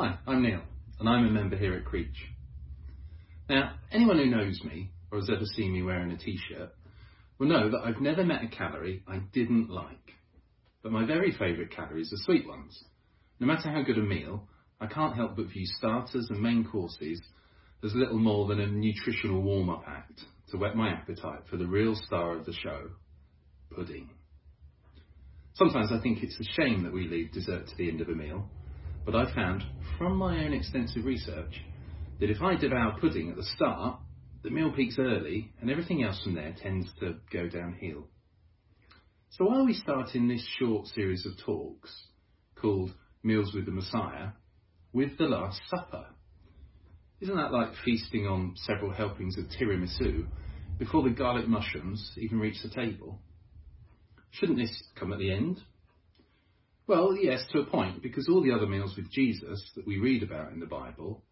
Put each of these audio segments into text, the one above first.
Hi, I'm Neil, and I'm a member here at Creech. Now, anyone who knows me, or has ever seen me wearing a t-shirt, will know that I've never met a calorie I didn't like. But my very favourite calories are sweet ones. No matter how good a meal, I can't help but view starters and main courses as little more than a nutritional warm-up act to whet my appetite for the real star of the show, pudding. Sometimes I think it's a shame that we leave dessert to the end of a meal but I found from my own extensive research that if I devour pudding at the start, the meal peaks early and everything else from there tends to go downhill. So why are we starting this short series of talks called Meals with the Messiah with the Last Supper? Isn't that like feasting on several helpings of tiramisu before the garlic mushrooms even reach the table? Shouldn't this come at the end well, yes, to a point, because all the other meals with Jesus that we read about in the Bible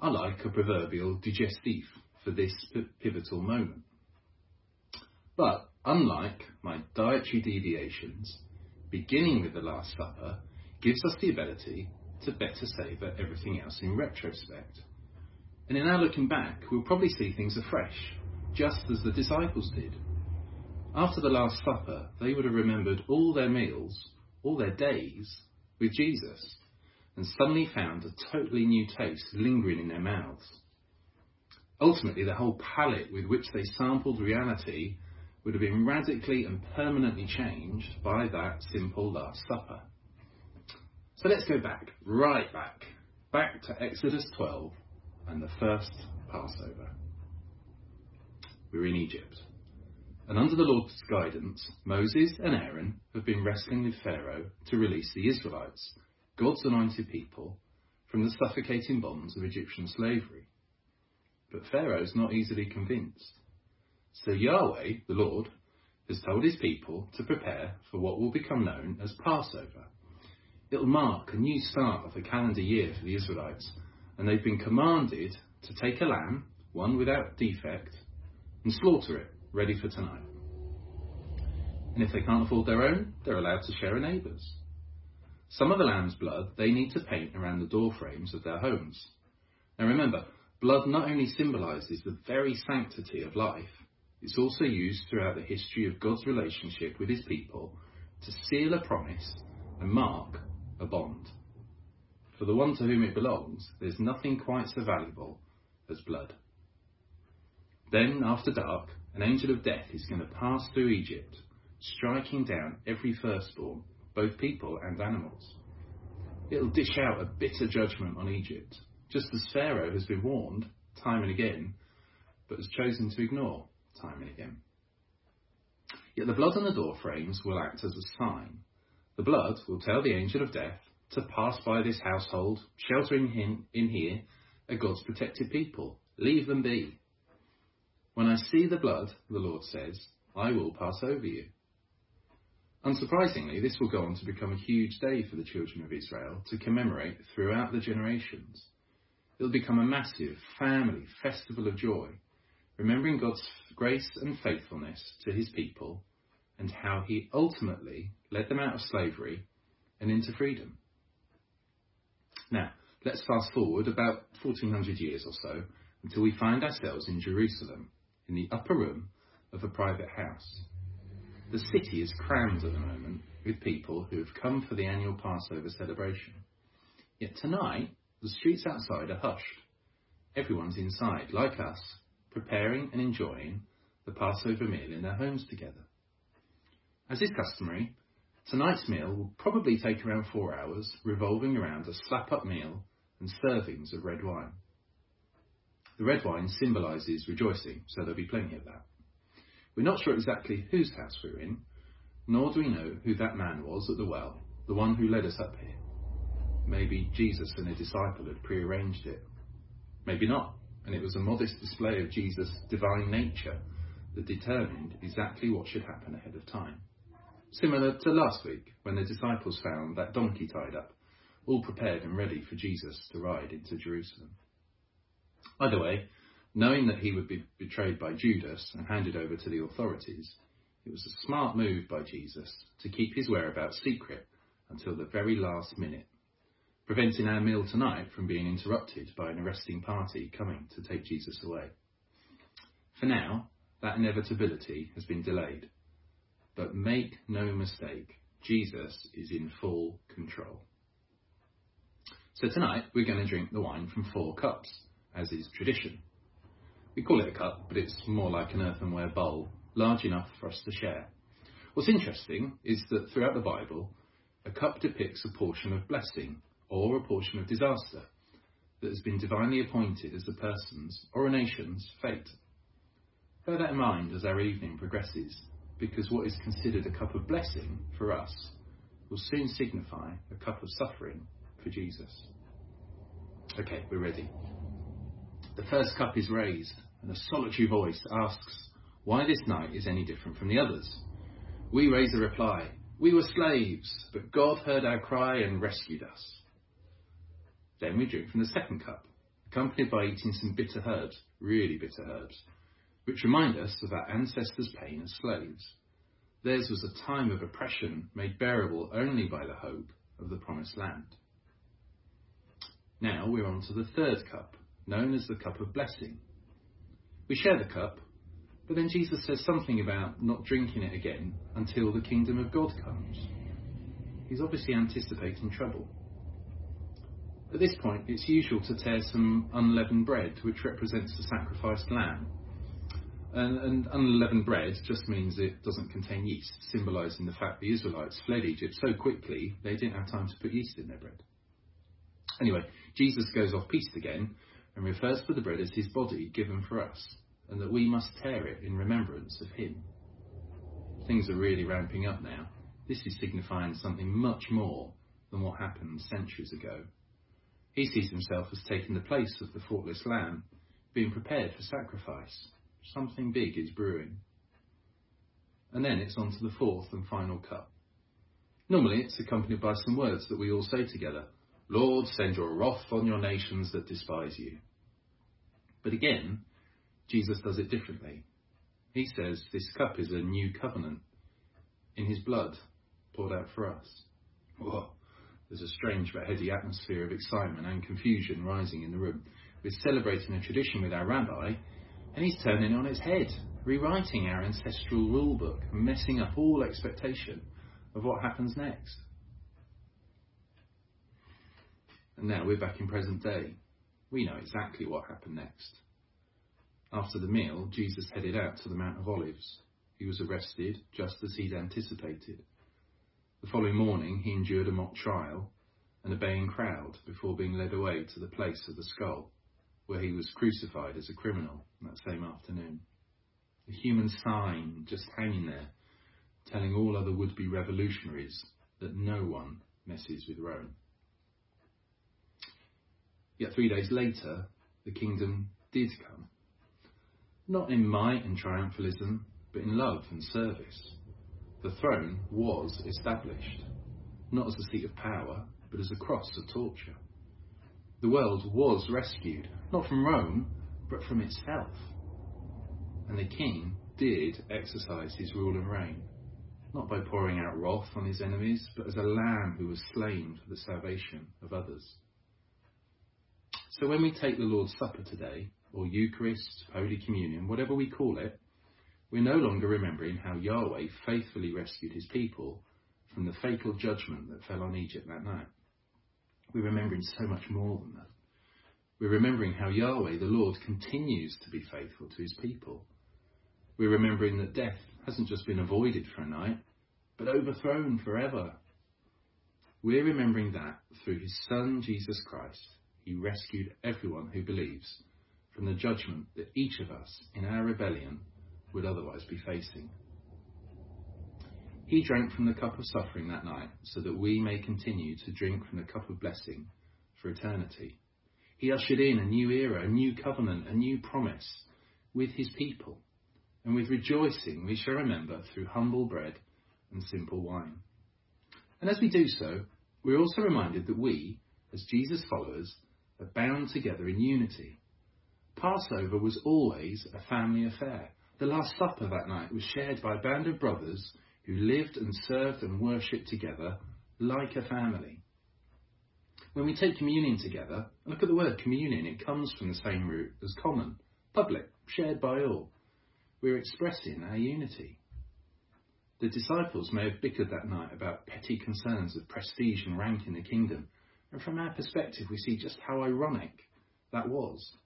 are like a proverbial digestif for this pivotal moment. But unlike my dietary deviations, beginning with the Last Supper gives us the ability to better savour everything else in retrospect. And in our looking back, we'll probably see things afresh, just as the disciples did. After the Last Supper, they would have remembered all their meals all their days with Jesus and suddenly found a totally new taste lingering in their mouths. Ultimately, the whole palate with which they sampled reality would have been radically and permanently changed by that simple Last Supper. So let's go back, right back, back to Exodus 12 and the first Passover. We're in Egypt. And under the Lord's guidance, Moses and Aaron have been wrestling with Pharaoh to release the Israelites, God's anointed people, from the suffocating bonds of Egyptian slavery. But Pharaoh's not easily convinced. So Yahweh, the Lord, has told his people to prepare for what will become known as Passover. It'll mark a new start of the calendar year for the Israelites, and they've been commanded to take a lamb, one without defect, and slaughter it ready for tonight. And if they can't afford their own, they're allowed to share a neighbour's. Some of the lamb's blood they need to paint around the door frames of their homes. Now remember, blood not only symbolises the very sanctity of life, it's also used throughout the history of God's relationship with his people to seal a promise and mark a bond. For the one to whom it belongs, there's nothing quite so valuable as blood. Then, after dark, an angel of death is going to pass through Egypt, striking down every firstborn, both people and animals. It'll dish out a bitter judgment on Egypt, just as Pharaoh has been warned time and again, but has chosen to ignore time and again. Yet the blood on the door frames will act as a sign. The blood will tell the angel of death to pass by this household, sheltering him in here, a God's protected people. Leave them be. When I see the blood, the Lord says, I will pass over you. Unsurprisingly, this will go on to become a huge day for the children of Israel to commemorate throughout the generations. It'll become a massive family festival of joy, remembering God's grace and faithfulness to his people and how he ultimately led them out of slavery and into freedom. Now, let's fast forward about 1400 years or so until we find ourselves in Jerusalem in the upper room of a private house. The city is crammed at the moment with people who have come for the annual Passover celebration. Yet tonight, the streets outside are hushed. Everyone's inside, like us, preparing and enjoying the Passover meal in their homes together. As is customary, tonight's meal will probably take around four hours, revolving around a slap up meal and servings of red wine. The red wine symbolises rejoicing, so there'll be plenty of that. We're not sure exactly whose house we're in, nor do we know who that man was at the well, the one who led us up here. Maybe Jesus and a disciple had prearranged it. Maybe not, and it was a modest display of Jesus' divine nature that determined exactly what should happen ahead of time. Similar to last week, when the disciples found that donkey tied up, all prepared and ready for Jesus to ride into Jerusalem. Either way, knowing that he would be betrayed by Judas and handed over to the authorities, it was a smart move by Jesus to keep his whereabouts secret until the very last minute. preventing our meal tonight from being interrupted by an arresting party coming to take Jesus away. For now, that inevitability has been delayed. But make no mistake, Jesus is in full control. So tonight we're going to drink the wine from four cups, as is tradition. We call it a cup, but it's more like an earthenware bowl, large enough for us to share. What's interesting is that throughout the Bible, a cup depicts a portion of blessing or a portion of disaster that has been divinely appointed as a person's or a nation's fate. Bear that in mind as our evening progresses, because what is considered a cup of blessing for us will soon signify a cup of suffering for Jesus. Okay, we're ready. The first cup is raised, and a solitary voice asks why this night is any different from the others. We raise a reply We were slaves, but God heard our cry and rescued us. Then we drink from the second cup, accompanied by eating some bitter herbs, really bitter herbs, which remind us of our ancestors' pain as slaves. Theirs was a time of oppression made bearable only by the hope of the promised land. Now we're on to the third cup, known as the cup of blessing. We share the cup, but then Jesus says something about not drinking it again until the kingdom of God comes. He's obviously anticipating trouble. At this point, it's usual to tear some unleavened bread, which represents the sacrificed lamb, and, and, unleavened bread just means it doesn't contain yeast, symbolising the fact the Israelites fled Egypt so quickly they didn't have time to put yeast in their bread. Anyway, Jesus goes off piste again and refers to the bread as his body given for us, and that we must tear it in remembrance of him. Things are really ramping up now. This is signifying something much more than what happened centuries ago. He sees himself as taking the place of the faultless lamb, being prepared for sacrifice Something big is brewing. And then it's on to the fourth and final cup. Normally it's accompanied by some words that we all say together Lord, send your wrath on your nations that despise you. But again, Jesus does it differently. He says this cup is a new covenant in his blood poured out for us. Whoa, there's a strange but heady atmosphere of excitement and confusion rising in the room. We're celebrating a tradition with our rabbi and he's turning it on its head, rewriting our ancestral rule book messing up all expectation of what happens next. And now we're back in present day. We know exactly what happened next. After the meal, Jesus headed out to the Mount of Olives. He was arrested just as he'd anticipated. The following morning, he endured a mock trial and a baying crowd before being led away to the place of the skull where he was crucified as a criminal that same afternoon. A human sign just hanging there, telling all other would be revolutionaries that no one messes with Rome. Yet three days later, the kingdom did come. Not in might and triumphalism, but in love and service. The throne was established, not as a seat of power, but as a cross of torture. The world was rescued, not from Rome, but from itself. And the king did exercise his rule and reign, not by pouring out wrath on his enemies, but as a lamb who was slain for the salvation of others. So when we take the Lord's Supper today, or Eucharist, Holy Communion, whatever we call it, we're no longer remembering how Yahweh faithfully rescued his people from the fatal judgment that fell on Egypt that night. We're remembering so much more than that. We're remembering how Yahweh, the Lord, continues to be faithful to his people. We're remembering that death hasn't just been avoided for a night, but overthrown forever. We're remembering that through his Son, Jesus Christ, he rescued everyone who believes from the judgment that each of us, in our rebellion, would otherwise be facing. He drank from the cup of suffering that night so that we may continue to drink from the cup of blessing for eternity. He ushered in a new era, a new covenant, a new promise with his people. And with rejoicing, we shall remember through humble bread and simple wine. And as we do so, we're also reminded that we, as Jesus' followers, are bound together in unity. Passover was always a family affair. The Last Supper that night was shared by a band of brothers who lived and served and worshipped together like a family. When we take communion together, look at the word communion, it comes from the same root as common, public, shared by all. We're expressing our unity. The disciples may have bickered that night about petty concerns of prestige and rank in the kingdom, and from our perspective, we see just how ironic that was.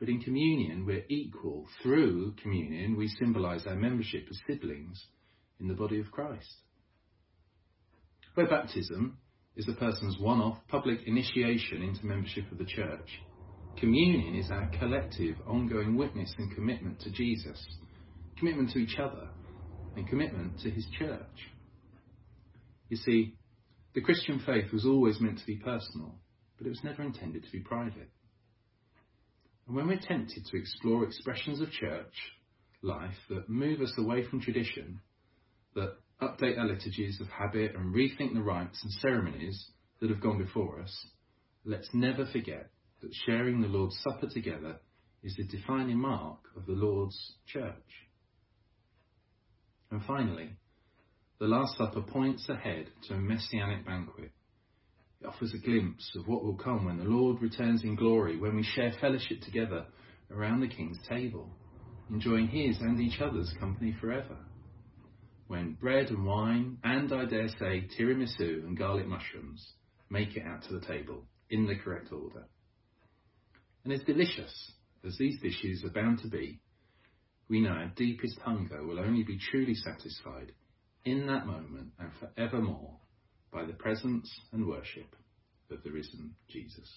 But in communion, we're equal. Through communion, we symbolize our membership as siblings in the body of Christ. Where baptism is a person's one off public initiation into membership of the church, communion is our collective, ongoing witness and commitment to Jesus, commitment to each other, and commitment to his church. You see, the Christian faith was always meant to be personal, but it was never intended to be private. And when we're tempted to explore expressions of church life that move us away from tradition, that update our liturgies of habit and rethink the rites and ceremonies that have gone before us, let's never forget that sharing the Lord's Supper together is the defining mark of the Lord's church. And finally, the Last Supper points ahead to a messianic banquet. It offers a glimpse of what will come when the Lord returns in glory, when we share fellowship together around the King's table, enjoying his and each other's company forever. When bread and wine, and I dare say tiramisu and garlic mushrooms, make it out to the table in the correct order. And as delicious as these dishes are bound to be, we know our deepest hunger will only be truly satisfied in that moment and forevermore by the presence and worship of the risen Jesus.